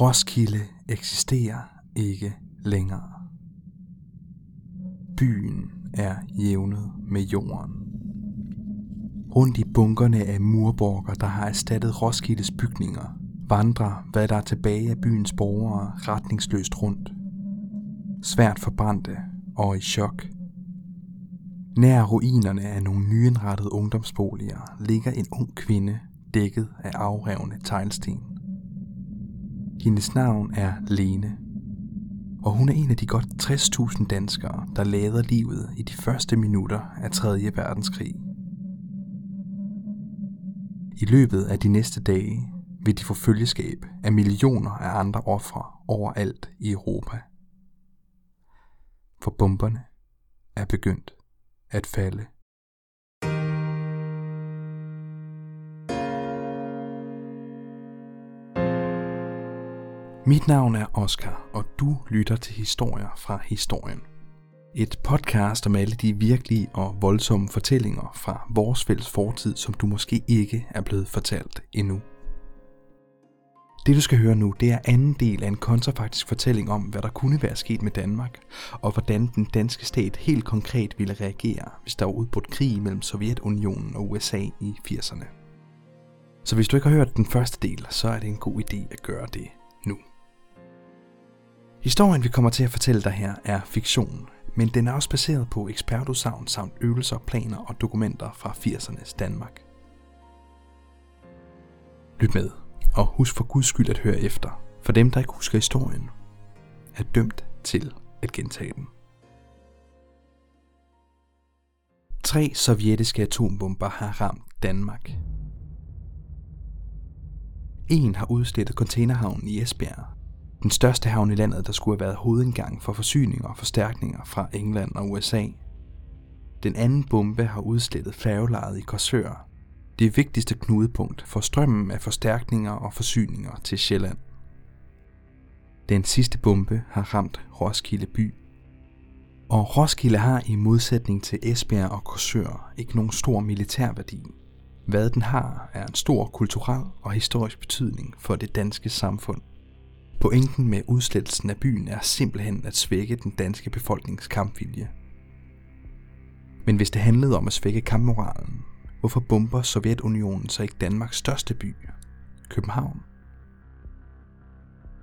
Roskilde eksisterer ikke længere. Byen er jævnet med jorden. Rundt i bunkerne af murborger, der har erstattet Roskildes bygninger, vandrer, hvad der er tilbage af byens borgere, retningsløst rundt. Svært forbrændte og i chok. Nær ruinerne af nogle nyindrettede ungdomsboliger ligger en ung kvinde dækket af afrevne teglsten. Hendes navn er Lene, og hun er en af de godt 60.000 danskere, der lader livet i de første minutter af 3. verdenskrig. I løbet af de næste dage vil de få følgeskab af millioner af andre ofre overalt i Europa. For bomberne er begyndt at falde. Mit navn er Oscar, og du lytter til historier fra historien. Et podcast om alle de virkelige og voldsomme fortællinger fra vores fælles fortid, som du måske ikke er blevet fortalt endnu. Det du skal høre nu, det er anden del af en kontrafaktisk fortælling om, hvad der kunne være sket med Danmark, og hvordan den danske stat helt konkret ville reagere, hvis der var udbrudt krig mellem Sovjetunionen og USA i 80'erne. Så hvis du ikke har hørt den første del, så er det en god idé at gøre det. Historien, vi kommer til at fortælle dig her, er fiktion, men den er også baseret på ekspertudsagn samt øvelser, planer og dokumenter fra 80'ernes Danmark. Lyt med, og husk for guds skyld at høre efter, for dem, der ikke husker historien, er dømt til at gentage den. Tre sovjetiske atombomber har ramt Danmark. En har udslettet containerhavnen i Esbjerg, den største havn i landet, der skulle have været hovedindgang for forsyninger og forstærkninger fra England og USA. Den anden bombe har udslettet færgelejet i Korsør, det vigtigste knudepunkt for strømmen af forstærkninger og forsyninger til Sjælland. Den sidste bombe har ramt Roskilde by. Og Roskilde har i modsætning til Esbjerg og Korsør ikke nogen stor militærværdi. Hvad den har, er en stor kulturel og historisk betydning for det danske samfund. Pointen med udslettelsen af byen er simpelthen at svække den danske befolknings kampvilje. Men hvis det handlede om at svække kampmoralen, hvorfor bomber Sovjetunionen så ikke Danmarks største by, København?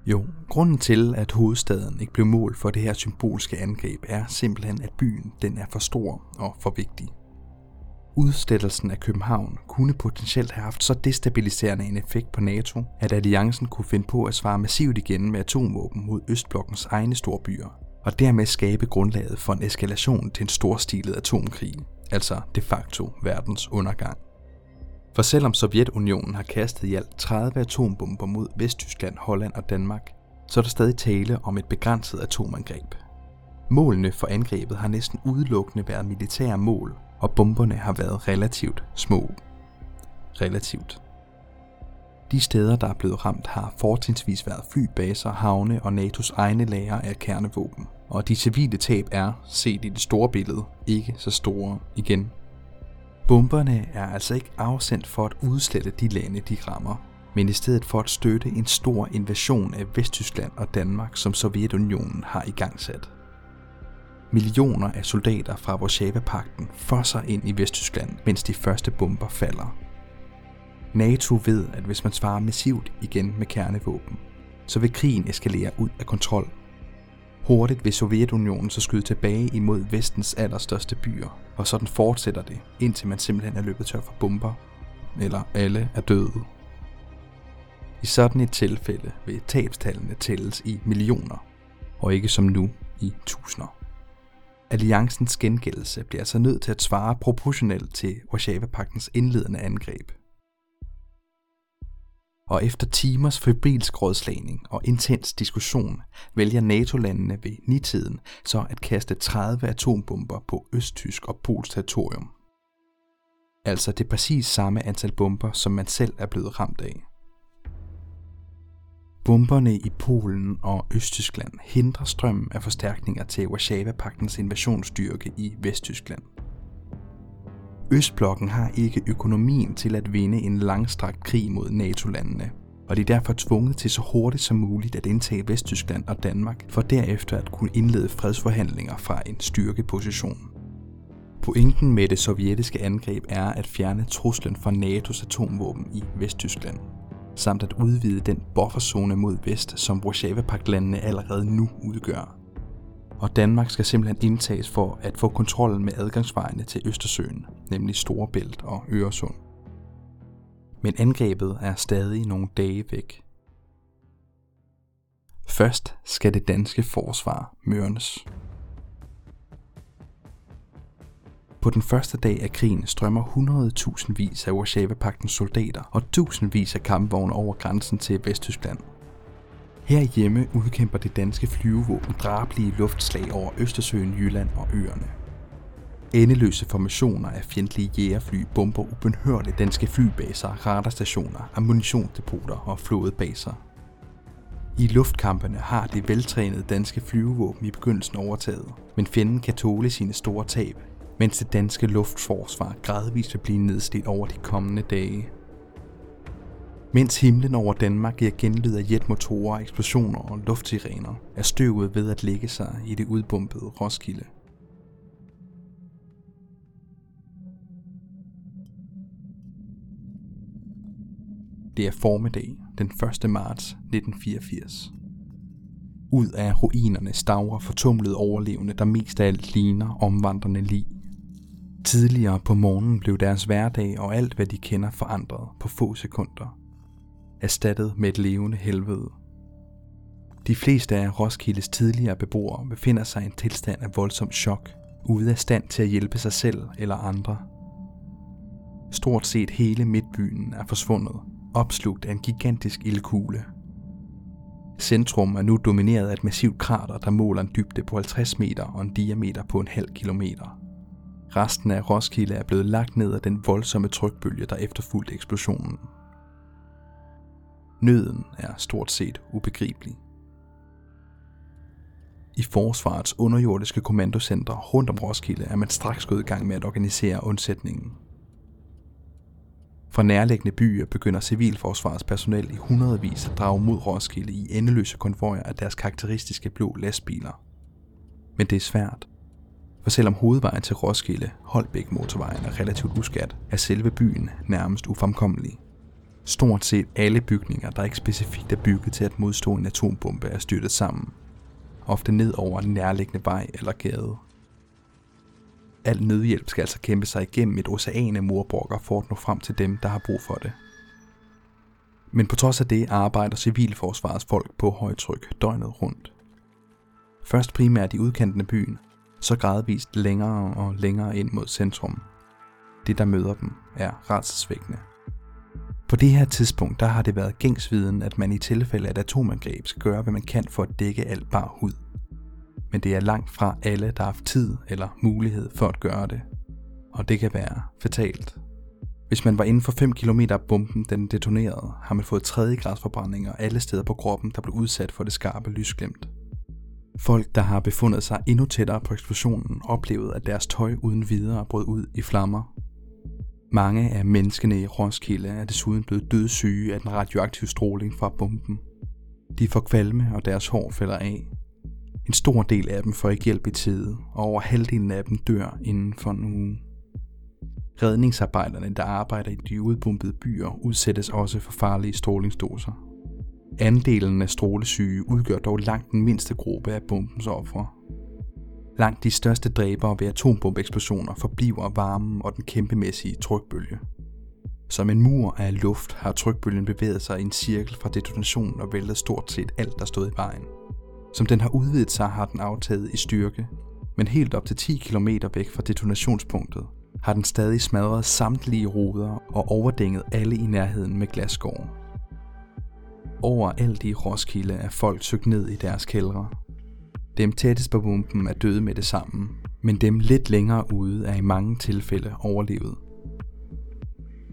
Jo, grunden til, at hovedstaden ikke blev mål for det her symbolske angreb, er simpelthen, at byen den er for stor og for vigtig. Udslettelsen af København kunne potentielt have haft så destabiliserende en effekt på NATO, at alliancen kunne finde på at svare massivt igen med atomvåben mod Østblokkens egne storbyer, og dermed skabe grundlaget for en eskalation til en storstilet atomkrig, altså de facto verdens undergang. For selvom Sovjetunionen har kastet i alt 30 atombomber mod Vesttyskland, Holland og Danmark, så er der stadig tale om et begrænset atomangreb. Målene for angrebet har næsten udelukkende været militære mål, og bomberne har været relativt små. Relativt. De steder, der er blevet ramt, har fortrinsvis været flybaser, havne og NATO's egne lager af kernevåben. Og de civile tab er, set i det store billede, ikke så store igen. Bomberne er altså ikke afsendt for at udslette de lande, de rammer, men i stedet for at støtte en stor invasion af Vesttyskland og Danmark, som Sovjetunionen har igangsat. Millioner af soldater fra Warszava-pakten fosser ind i Vesttyskland, mens de første bomber falder. NATO ved, at hvis man svarer massivt igen med kernevåben, så vil krigen eskalere ud af kontrol. Hurtigt vil Sovjetunionen så skyde tilbage imod vestens allerstørste byer, og sådan fortsætter det, indtil man simpelthen er løbet tør for bomber, eller alle er døde. I sådan et tilfælde vil tabstallene tælles i millioner, og ikke som nu i tusinder. Alliancens gengældelse bliver altså nødt til at svare proportionelt til Warszawa-paktens indledende angreb. Og efter timers febrilsk rådslagning og intens diskussion, vælger NATO-landene ved nitiden så at kaste 30 atombomber på østtysk og polsk territorium. Altså det præcis samme antal bomber, som man selv er blevet ramt af. Bomberne i Polen og Østtyskland hindrer strømmen af forstærkninger til Warszava-paktens invasionsstyrke i Vesttyskland. Østblokken har ikke økonomien til at vinde en langstrakt krig mod NATO-landene, og de er derfor tvunget til så hurtigt som muligt at indtage Vesttyskland og Danmark, for derefter at kunne indlede fredsforhandlinger fra en styrkeposition. Pointen med det sovjetiske angreb er at fjerne truslen fra NATO's atomvåben i Vesttyskland, samt at udvide den bufferzone mod vest, som Warszawa-pagtlandene allerede nu udgør. Og Danmark skal simpelthen indtages for at få kontrollen med adgangsvejene til Østersøen, nemlig Storebælt og Øresund. Men angrebet er stadig nogle dage væk. Først skal det danske forsvar mørnes. På den første dag af krigen strømmer 100.000 vis af Warszawa-paktens soldater og tusindvis af kampvogne over grænsen til Vesttyskland. Herhjemme udkæmper det danske flyvevåben drabelige luftslag over Østersøen, Jylland og øerne. Endeløse formationer af fjendtlige jægerfly bomber ubenhørligt danske flybaser, radarstationer, ammunitionsdepoter og flådebaser. I luftkampene har det veltrænede danske flyvevåben i begyndelsen overtaget, men fjenden kan tåle sine store tab mens det danske luftforsvar gradvist vil blive nedslidt over de kommende dage. Mens himlen over Danmark giver genlyd af jetmotorer, eksplosioner og luftsirener, er støvet ved at lægge sig i det udbumpede Roskilde. Det er formiddag den 1. marts 1984. Ud af ruinerne stavrer fortumlede overlevende, der mest af alt ligner omvandrende lig. Tidligere på morgenen blev deres hverdag og alt, hvad de kender, forandret på få sekunder. Erstattet med et levende helvede. De fleste af Roskildes tidligere beboere befinder sig i en tilstand af voldsom chok, ude af stand til at hjælpe sig selv eller andre. Stort set hele midtbyen er forsvundet, opslugt af en gigantisk ildkugle. Centrum er nu domineret af et massivt krater, der måler en dybde på 50 meter og en diameter på en halv kilometer. Resten af Roskilde er blevet lagt ned af den voldsomme trykbølge, der efterfulgte eksplosionen. Nøden er stort set ubegribelig. I forsvarets underjordiske kommandocenter rundt om Roskilde er man straks gået i gang med at organisere undsætningen. Fra nærliggende byer begynder civilforsvarets personel i hundredvis at drage mod Roskilde i endeløse konvojer af deres karakteristiske blå lastbiler. Men det er svært. For selvom hovedvejen til Roskilde, Holbæk motorvejen er relativt uskat, er selve byen nærmest ufremkommelig. Stort set alle bygninger, der ikke specifikt er bygget til at modstå en atombombe, er styrtet sammen. Ofte ned over en nærliggende vej eller gade. Al nødhjælp skal altså kæmpe sig igennem et ocean af morbrokker for at nå frem til dem, der har brug for det. Men på trods af det arbejder civilforsvarets folk på højtryk døgnet rundt. Først primært i udkanten af byen, så gradvist længere og længere ind mod centrum. Det, der møder dem, er retsvækkende. På det her tidspunkt, der har det været gængsviden, at man i tilfælde af et atomangreb skal gøre, hvad man kan for at dække alt bar hud. Men det er langt fra alle, der har haft tid eller mulighed for at gøre det. Og det kan være fatalt. Hvis man var inden for 5 km af bomben, den detonerede, har man fået tredje grads forbrændinger alle steder på kroppen, der blev udsat for det skarpe lysglimt. Folk, der har befundet sig endnu tættere på eksplosionen, oplevede, at deres tøj uden videre brød ud i flammer. Mange af menneskene i Roskilde er desuden blevet dødssyge af den radioaktive stråling fra bomben. De får kvalme, og deres hår falder af. En stor del af dem får ikke hjælp i tide, og over halvdelen af dem dør inden for en uge. Redningsarbejderne, der arbejder i de udbombede byer, udsættes også for farlige strålingsdoser. Andelen af strålesyge udgør dog langt den mindste gruppe af bombens ofre. Langt de største dræbere ved atombombeeksplosioner forbliver varmen og den kæmpemæssige trykbølge. Som en mur af luft har trykbølgen bevæget sig i en cirkel fra detonationen og væltet stort set alt, der stod i vejen. Som den har udvidet sig, har den aftaget i styrke, men helt op til 10 km væk fra detonationspunktet har den stadig smadret samtlige ruder og overdænget alle i nærheden med glasskår. Overalt i Roskilde er folk søgt ned i deres kældre. Dem tættest på bomben er døde med det samme, men dem lidt længere ude er i mange tilfælde overlevet.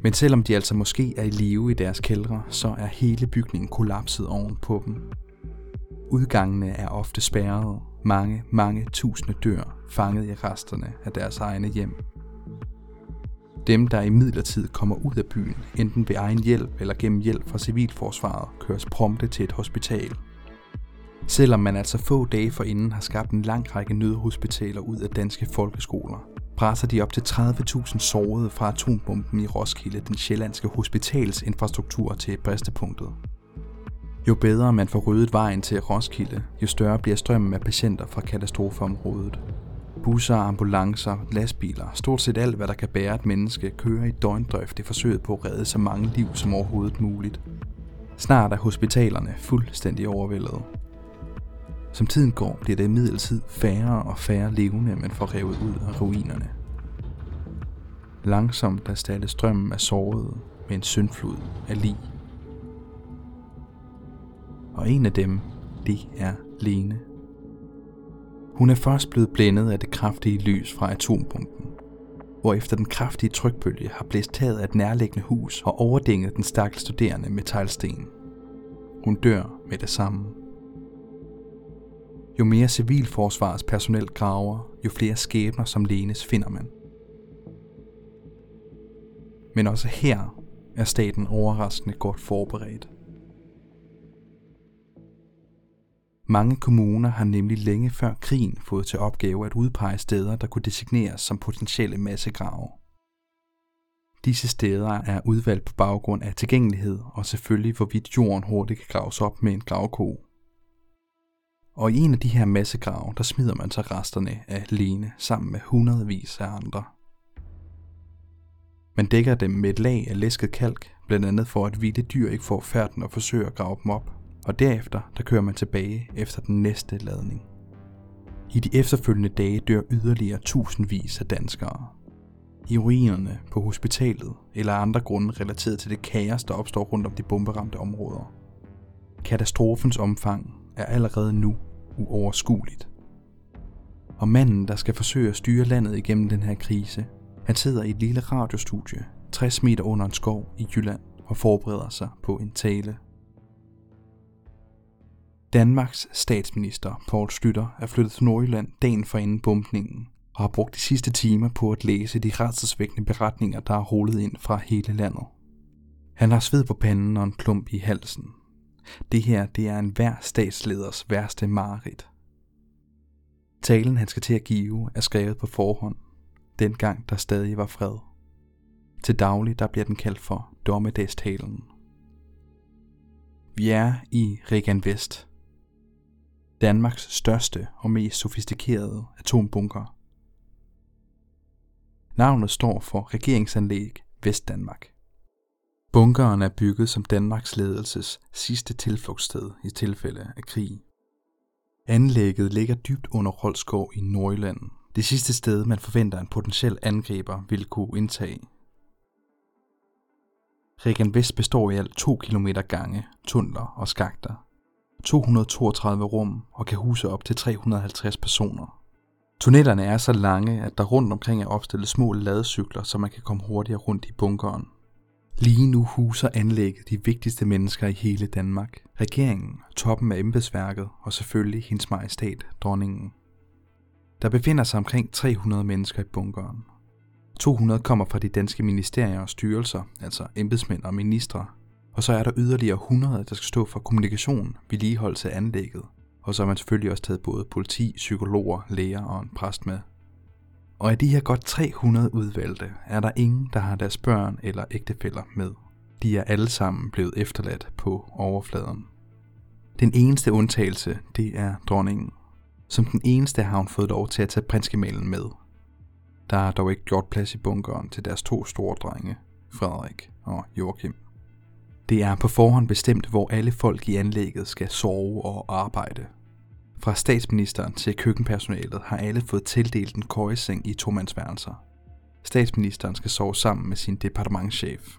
Men selvom de altså måske er i live i deres kældre, så er hele bygningen kollapset oven på dem. Udgangene er ofte spærrede. Mange, mange tusinde dør fanget i resterne af deres egne hjem. Dem, der i midlertid kommer ud af byen, enten ved egen hjælp eller gennem hjælp fra civilforsvaret, køres prompte til et hospital. Selvom man altså få dage forinden har skabt en lang række nødhospitaler ud af danske folkeskoler, presser de op til 30.000 sårede fra atombomben i Roskilde den sjællandske hospitalsinfrastruktur til bristepunktet. Jo bedre man får ryddet vejen til Roskilde, jo større bliver strømmen af patienter fra katastrofeområdet. Busser, ambulancer, lastbiler, stort set alt hvad der kan bære et menneske, kører i døgndrift i forsøget på at redde så mange liv som overhovedet muligt. Snart er hospitalerne fuldstændig overvældet. Som tiden går, bliver det imidlertid færre og færre levende, man får revet ud af ruinerne. Langsomt erstatte strømmen af sårede med en syndflod af lig. Og en af dem, det er Lene. Hun er først blevet blændet af det kraftige lys fra atombomben, hvor efter den kraftige trykbølge har blæst taget af et nærliggende hus og overdænget den stakkels studerende med teglsten. Hun dør med det samme. Jo mere civilforsvarets personel graver, jo flere skæbner som Lenes finder man. Men også her er staten overraskende godt forberedt. Mange kommuner har nemlig længe før krigen fået til opgave at udpege steder, der kunne designeres som potentielle massegrave. Disse steder er udvalgt på baggrund af tilgængelighed og selvfølgelig hvorvidt jorden hurtigt kan graves op med en gravko. Og i en af de her massegrave, der smider man så resterne af Lene sammen med hundredvis af andre. Man dækker dem med et lag af læsket kalk, blandt andet for at vilde dyr ikke får færden og forsøger at grave dem op. Og derefter, der kører man tilbage efter den næste ladning. I de efterfølgende dage dør yderligere tusindvis af danskere. I ruinerne på hospitalet eller andre grunde relateret til det kaos, der opstår rundt om de bomberamte områder. Katastrofens omfang er allerede nu uoverskueligt. Og manden, der skal forsøge at styre landet igennem den her krise, han sidder i et lille radiostudie 60 meter under en skov i Jylland og forbereder sig på en tale. Danmarks statsminister Poul Slytter er flyttet til Nordjylland dagen for inden bumpningen og har brugt de sidste timer på at læse de rædselsvækkende beretninger, der er rullet ind fra hele landet. Han har sved på panden og en klump i halsen, det her, det er en hver statsleders værste mareridt. Talen, han skal til at give, er skrevet på forhånd, dengang der stadig var fred. Til daglig, der bliver den kaldt for dommedagstalen. Vi er i Regan Vest, Danmarks største og mest sofistikerede atombunker. Navnet står for Regeringsanlæg Vestdanmark. Bunkeren er bygget som Danmarks ledelses sidste tilflugtssted i tilfælde af krig. Anlægget ligger dybt under Rolskov i Nordjylland, det sidste sted man forventer en potentiel angriber vil kunne indtage. Regen Vest består i alt 2 km gange, tunneler og skakter, 232 rum og kan huse op til 350 personer. Tunnelerne er så lange, at der rundt omkring er opstillet små ladecykler, så man kan komme hurtigere rundt i bunkeren. Lige nu huser anlægget de vigtigste mennesker i hele Danmark. Regeringen, toppen af embedsværket og selvfølgelig hendes majestæt, dronningen. Der befinder sig omkring 300 mennesker i bunkeren. 200 kommer fra de danske ministerier og styrelser, altså embedsmænd og ministre. Og så er der yderligere 100, der skal stå for kommunikation, vedligeholdelse af anlægget. Og så har man selvfølgelig også taget både politi, psykologer, læger og en præst med. Og af de her godt 300 udvalgte, er der ingen, der har deres børn eller ægtefæller med. De er alle sammen blevet efterladt på overfladen. Den eneste undtagelse, det er dronningen. Som den eneste har hun fået lov til at tage prinsgemalen med. Der er dog ikke gjort plads i bunkeren til deres to store drenge, Frederik og Joachim. Det er på forhånd bestemt, hvor alle folk i anlægget skal sove og arbejde, fra statsministeren til køkkenpersonalet har alle fået tildelt en køjeseng i tomandsværelser. Statsministeren skal sove sammen med sin departementschef.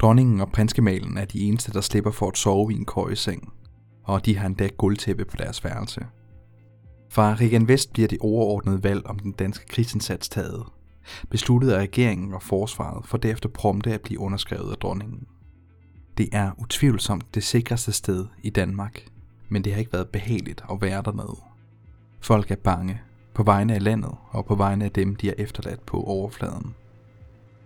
Dronningen og prinskemalen er de eneste, der slipper for at sove i en køjeseng, og de har endda guldtæppe på deres værelse. Fra Region Vest bliver det overordnede valg om den danske krigsindsats taget, besluttet af regeringen og forsvaret for derefter prompte at blive underskrevet af dronningen. Det er utvivlsomt det sikreste sted i Danmark, men det har ikke været behageligt at være dernede. Folk er bange, på vegne af landet og på vegne af dem, de er efterladt på overfladen.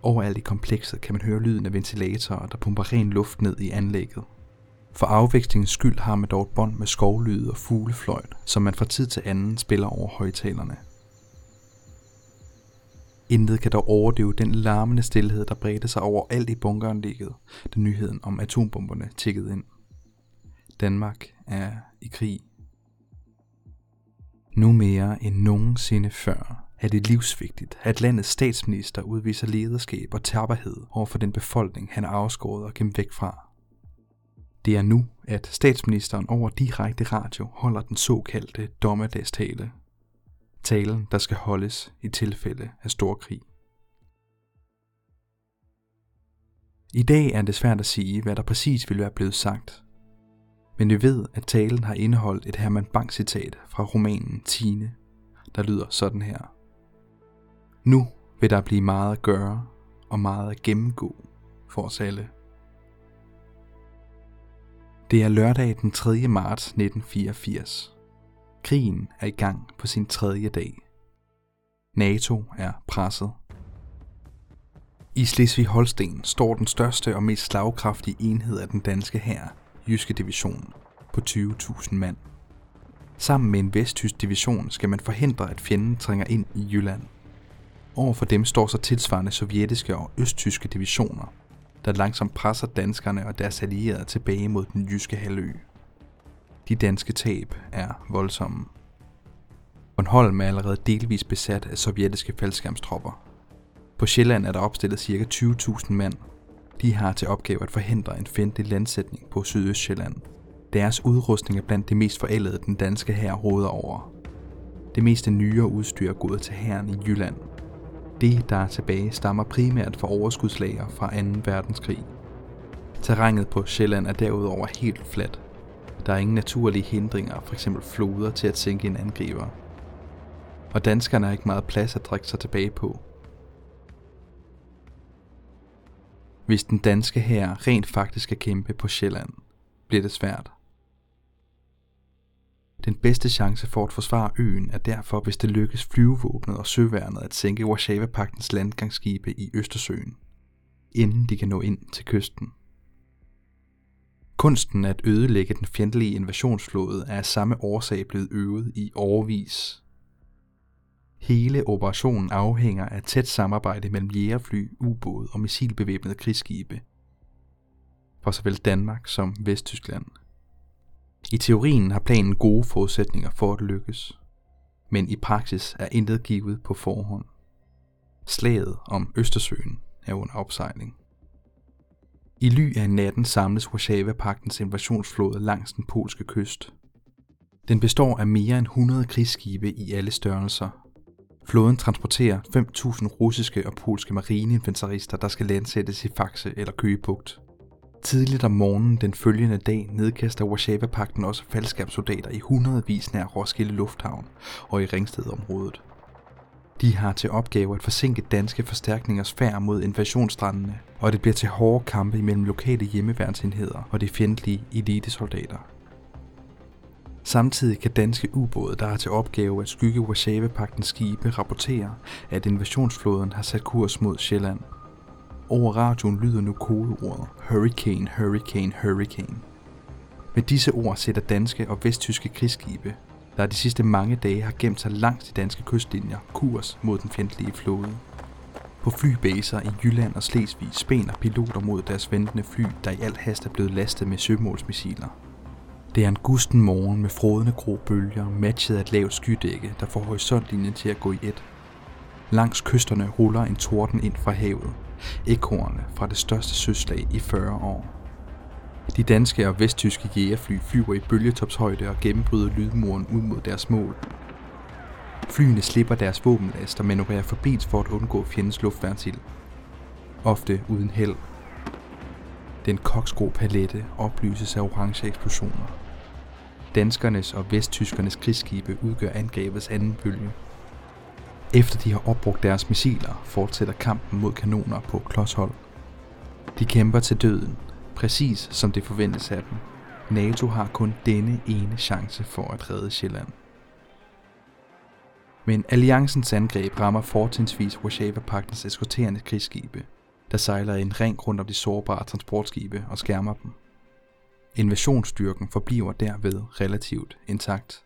Overalt i komplekset kan man høre lyden af ventilatorer, der pumper ren luft ned i anlægget. For afvekslingens skyld har man dog et bånd med skovlyde og fuglefløjt, som man fra tid til anden spiller over højtalerne. Intet kan dog overdøve den larmende stillhed, der bredte sig over alt i bunkeranlægget, da nyheden om atombomberne tikkede ind. Danmark er i krig. Nu mere end nogensinde før er det livsvigtigt, at landets statsminister udviser lederskab og tapperhed over for den befolkning, han er afskåret og gemt væk fra. Det er nu, at statsministeren over direkte radio holder den såkaldte dommedagstale. Talen, der skal holdes i tilfælde af stor krig. I dag er det svært at sige, hvad der præcis ville være blevet sagt. Men vi ved, at talen har indeholdt et Herman Bang citat fra romanen Tine, der lyder sådan her. Nu vil der blive meget at gøre og meget at gennemgå for os alle. Det er lørdag den 3. marts 1984. Krigen er i gang på sin tredje dag. NATO er presset. I Slesvig-Holsten står den største og mest slagkraftige enhed af den danske hær, Jyske Division, på 20.000 mand. Sammen med en vesttysk division skal man forhindre, at fjenden trænger ind i Jylland. Over for dem står så tilsvarende sovjetiske og østtyske divisioner, der langsomt presser danskerne og deres allierede tilbage mod den jyske halvø. De danske tab er voldsomme. Bornholm er allerede delvis besat af sovjetiske faldskærmstropper. På Sjælland er der opstillet ca. 20.000 mand. De har til opgave at forhindre en fjendtlig landsætning på Sydøstsjælland. Deres udrustning er blandt det mest forældede, den danske hær råder over. Det meste nyere udstyr er gået til hæren i Jylland – det, der er tilbage, stammer primært fra overskudslager fra 2. verdenskrig. Terrænet på Sjælland er derudover helt fladt. Der er ingen naturlige hindringer, f.eks. floder, til at sænke en angriber. Og danskerne har ikke meget plads at drikke sig tilbage på. Hvis den danske hær rent faktisk skal kæmpe på Sjælland, bliver det svært. Den bedste chance for at forsvare øen er derfor, hvis det lykkes flyvevåbnet og søværnet at sænke Warszawa-pagtens landgangsskibe i Østersøen, inden de kan nå ind til kysten. Kunsten at ødelægge den fjendtlige invasionsflåde er af samme årsag blevet øvet i årvis. Hele operationen afhænger af tæt samarbejde mellem jægerfly, ubåde og missilbevæbnede krigsskibe for såvel Danmark som Vesttyskland – i teorien har planen gode forudsætninger for at lykkes, men i praksis er intet givet på forhånd. Slaget om Østersøen er under opsejling. I ly af natten samles Warszawa-pagtens invasionsflåde langs den polske kyst. Den består af mere end 100 krigsskibe i alle størrelser. Flåden transporterer 5.000 russiske og polske marineinfanterister, der skal landsættes i Faxe eller Køgebugt. Tidligt om morgenen den følgende dag nedkaster Warszawa-pakten også faldskabssoldater i hundredvis nær Roskilde Lufthavn og i Ringstedområdet. De har til opgave at forsinke danske forstærkningers færd mod invasionsstrandene, og det bliver til hårde kampe imellem lokale hjemmeværnsenheder og de fjendtlige elitesoldater. Samtidig kan danske ubåde, der har til opgave at skygge Warszawa-pagtens skibe, rapportere, at invasionsflåden har sat kurs mod Sjælland – over radioen lyder nu kodeordet Hurricane, Hurricane, Hurricane. Med disse ord sætter danske og vesttyske krigsskibe, der de sidste mange dage har gemt sig langs de danske kystlinjer, kurs mod den fjendtlige flåde. På flybaser i Jylland og Slesvig spænder piloter mod deres ventende fly, der i alt hast er blevet lastet med sømålsmissiler. Det er en gusten morgen med frodende grå bølger, matchet af et lavt skydække, der får horisontlinjen til at gå i et. Langs kysterne ruller en torden ind fra havet, ekorne fra det største søslag i 40 år. De danske og vesttyske jægerfly flyver i bølgetopshøjde og gennembryder lydmuren ud mod deres mål. Flyene slipper deres våbenlast og manøvrerer forbi for at undgå fjendens luftværnsild. Ofte uden held. Den koksgro palette oplyses af orange eksplosioner. Danskernes og vesttyskernes krigsskibe udgør angrebets anden bølge. Efter de har opbrugt deres missiler, fortsætter kampen mod kanoner på klodshold. De kæmper til døden, præcis som det forventes af dem. NATO har kun denne ene chance for at redde Sjælland. Men alliancens angreb rammer fortrinsvis Warszawa-pagtens eskorterende krigsskibe – der sejler en ring rundt om de sårbare transportskibe og skærmer dem. Invasionsstyrken forbliver derved relativt intakt.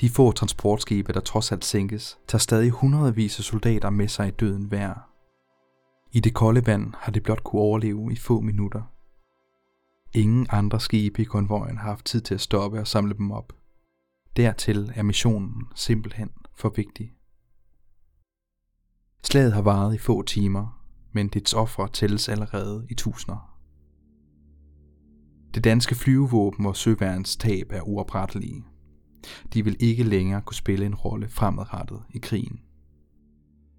De få transportskibe, der trods alt sænkes, tager stadig hundredvis af soldater med sig i døden hver. I det kolde vand har det blot kunne overleve i få minutter. Ingen andre skibe i konvojen har haft tid til at stoppe og samle dem op. Dertil er missionen simpelthen for vigtig. Slaget har varet i få timer, men dets ofre tælles allerede i tusinder. Det danske flyvevåben og søværens tab er uoprettelige. De vil ikke længere kunne spille en rolle fremadrettet i krigen.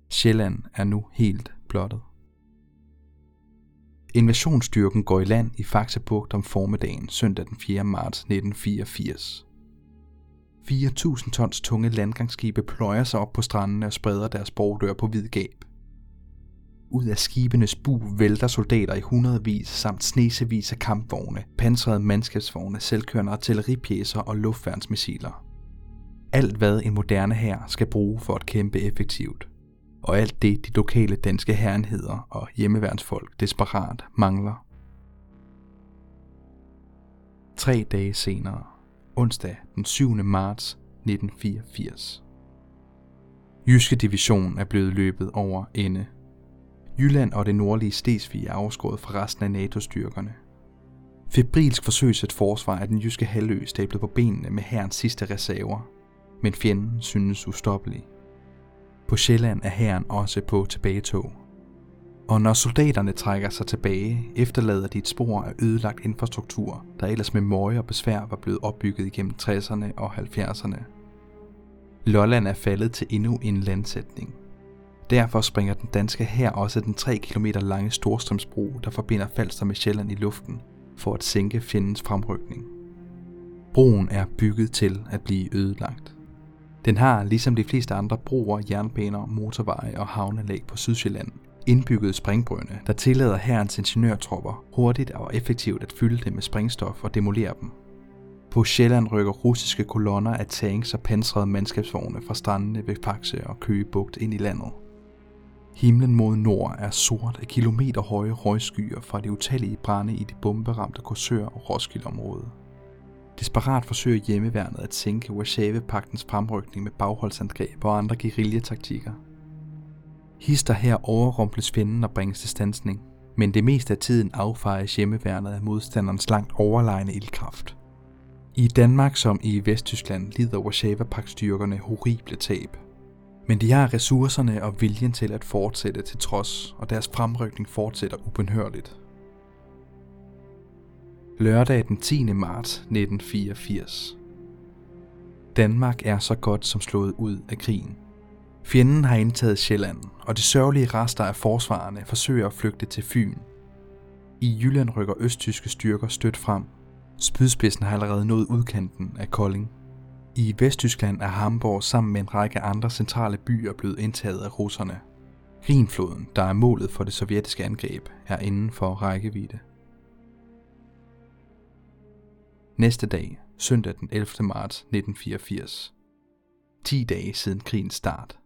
Sjælland er nu helt blottet. Invasionsstyrken går i land i Faxebugt om formiddagen søndag den 4. marts 1984. 4.000 tons tunge landgangsskibe pløjer sig op på strandene og spreder deres bordør på hvid gab. Ud af skibenes bu vælter soldater i hundredvis samt snesevis af kampvogne, pansrede mandskabsvogne, selvkørende artilleripjæser og luftværnsmissiler. Alt hvad en moderne hær skal bruge for at kæmpe effektivt. Og alt det de lokale danske herrenheder og hjemmeværnsfolk desperat mangler. Tre dage senere, onsdag den 7. marts 1984. Jyske division er blevet løbet over ende Jylland og det nordlige Slesvig er afskåret fra resten af NATO-styrkerne. Febrilsk forsøges et forsvar af den jyske halvø stablet på benene med herrens sidste reserver, men fjenden synes ustoppelig. På Sjælland er herren også på tilbagetog. Og når soldaterne trækker sig tilbage, efterlader de et spor af ødelagt infrastruktur, der ellers med møje og besvær var blevet opbygget igennem 60'erne og 70'erne. Lolland er faldet til endnu en landsætning – Derfor springer den danske hær også den 3 km lange Storstrømsbro, der forbinder Falster med Sjælland i luften, for at sænke fjendens fremrykning. Broen er bygget til at blive ødelagt. Den har, ligesom de fleste andre broer, jernbaner, motorveje og havnelæg på Sydsjælland, indbygget springbrønde, der tillader herrens ingeniørtropper hurtigt og effektivt at fylde dem med sprængstof og demolere dem. På Sjælland rykker russiske kolonner af tanks og pansrede mandskabsvogne fra strandene ved Faxe og Køge Bugt ind i landet. Himlen mod nord er sort af kilometerhøje røgskyer fra de utallige brænde i de bomberamte Korsør og Roskilde-område. Desperat forsøger hjemmeværnet at sænke Warszawa-paktens fremrykning med bagholdsangreb og andre guerillataktikker. Hister her overrumples fjenden og bringes til stansning, men det meste af tiden affejes hjemmeværnet af modstanderens langt overlegne ildkraft. I Danmark som i Vesttyskland lider Warszawa-pagtstyrkerne horrible tab – men de har ressourcerne og viljen til at fortsætte til trods, og deres fremrykning fortsætter ubenhørligt. Lørdag den 10. marts 1984. Danmark er så godt som slået ud af krigen. Fjenden har indtaget Sjælland, og de sørgelige rester af forsvarerne forsøger at flygte til Fyn. I Jylland rykker østtyske styrker stødt frem. Spydspidsen har allerede nået udkanten af Kolding. I Vesttyskland er Hamburg sammen med en række andre centrale byer blevet indtaget af russerne. Rhinfloden, der er målet for det sovjetiske angreb, er inden for rækkevidde. Næste dag, søndag den 11. marts 1984. 10 dage siden krigens start.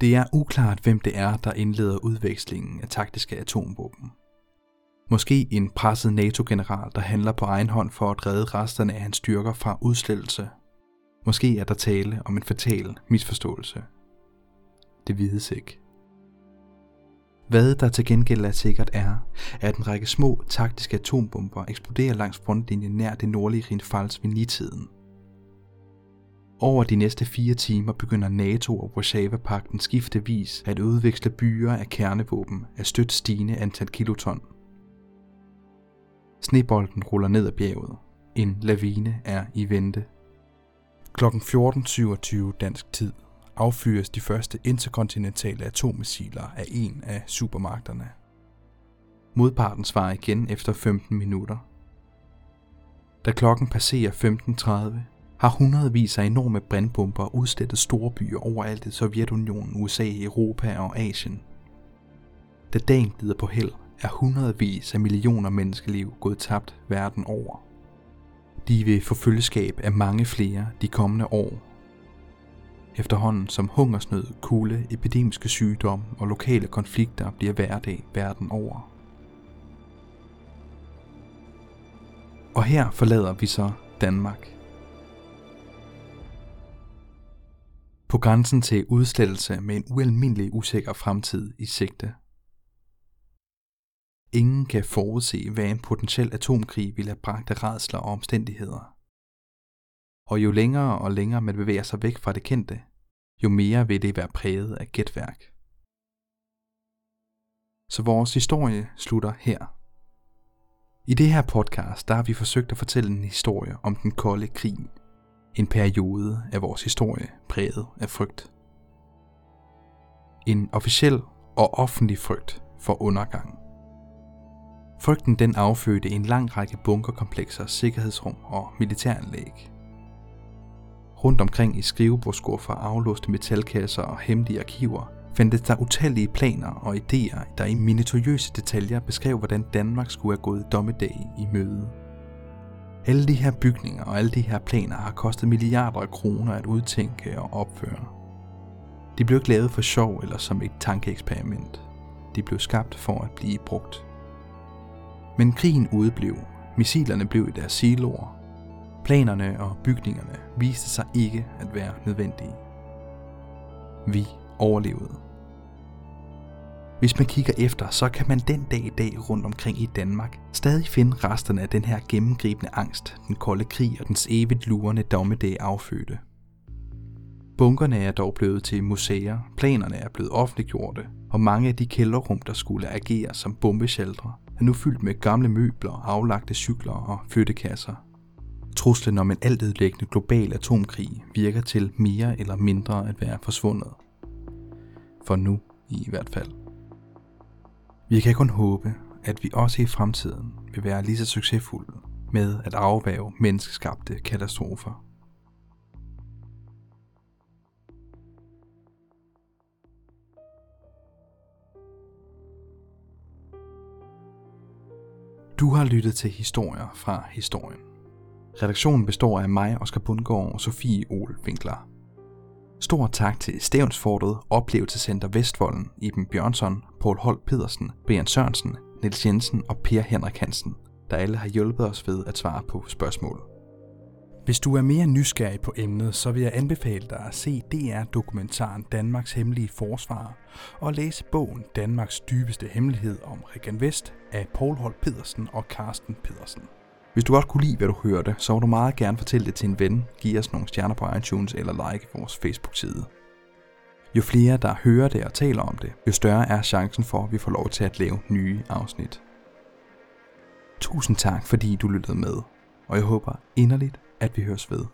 Det er uklart, hvem det er, der indleder udvekslingen af taktiske atomvåben. Måske en presset NATO-general, der handler på egen hånd for at redde resterne af hans styrker fra udslettelse. Måske er der tale om en fatal misforståelse. Det vides ikke. Hvad der til gengæld er sikkert er, at en række små taktiske atombomber eksploderer langs frontlinjen nær det nordlige Rhinfals ved nitiden. Over de næste fire timer begynder NATO og Warszawa-pakten skiftevis at udveksle byer af kernevåben af stødt stigende antal kiloton – Snebolden ruller ned ad bjerget. En lavine er i vente. Klokken 14.27 dansk tid affyres de første interkontinentale atommissiler af en af supermagterne. Modparten svarer igen efter 15 minutter. Da klokken passerer 15.30, har hundredvis af enorme brandbomber udslettet store byer overalt i Sovjetunionen, USA, Europa og Asien. Da dagen glider på held, er hundredvis af millioner menneskeliv gået tabt verden over. De vil få følgeskab af mange flere de kommende år efterhånden som hungersnød, kulde, epidemiske sygdomme og lokale konflikter bliver hverdag verden over. Og her forlader vi så Danmark. På grænsen til udslettelse med en ualmindelig usikker fremtid i sigte. Ingen kan forudse, hvad en potentiel atomkrig ville have bragt af redsler og omstændigheder. Og jo længere og længere man bevæger sig væk fra det kendte, jo mere vil det være præget af gætværk. Så vores historie slutter her. I det her podcast, der har vi forsøgt at fortælle en historie om den kolde krig. En periode af vores historie præget af frygt. En officiel og offentlig frygt for undergang. Frygten den affødte en lang række bunkerkomplekser, sikkerhedsrum og militæranlæg. Rundt omkring i skrivebordskuffer, aflåste metalkasser og hemmelige arkiver fandtes der utallige planer og idéer, der i minutiøse detaljer beskrev, hvordan Danmark skulle have gået dommedag i møde. Alle de her bygninger og alle de her planer har kostet milliarder af kroner at udtænke og opføre. De blev ikke lavet for sjov eller som et tankeeksperiment. De blev skabt for at blive brugt. Men krigen udeblev. Missilerne blev i deres siloer. Planerne og bygningerne viste sig ikke at være nødvendige. Vi overlevede. Hvis man kigger efter, så kan man den dag i dag rundt omkring i Danmark stadig finde resterne af den her gennemgribende angst, den kolde krig og dens evigt lurende dommedag affødte. Bunkerne er dog blevet til museer, planerne er blevet offentliggjorte, og mange af de kælderrum, der skulle agere som bombesheltre, er nu fyldt med gamle møbler, aflagte cykler og flyttekasser. Truslen om en altødelæggende global atomkrig virker til mere eller mindre at være forsvundet. For nu i hvert fald. Vi kan kun håbe, at vi også i fremtiden vil være lige så succesfulde med at afværge menneskeskabte katastrofer. Du har lyttet til historier fra historien. Redaktionen består af mig, Oscar Bundgaard og Sofie Ol Winkler. Stor tak til Stævnsfortet, Oplevelsescenter Vestvolden, Iben Bjørnsson, Paul Holt Pedersen, Brian Sørensen, Niels Jensen og Per Henrik Hansen, der alle har hjulpet os ved at svare på spørgsmål. Hvis du er mere nysgerrig på emnet, så vil jeg anbefale dig at se DR-dokumentaren Danmarks Hemmelige Forsvar og læse bogen Danmarks dybeste hemmelighed om Regan Vest af Paul Holt Pedersen og Carsten Pedersen. Hvis du godt kunne lide, hvad du hørte, så må du meget gerne fortælle det til en ven, give os nogle stjerner på iTunes eller like vores Facebook-side. Jo flere, der hører det og taler om det, jo større er chancen for, at vi får lov til at lave nye afsnit. Tusind tak, fordi du lyttede med, og jeg håber inderligt, at vi høres ved.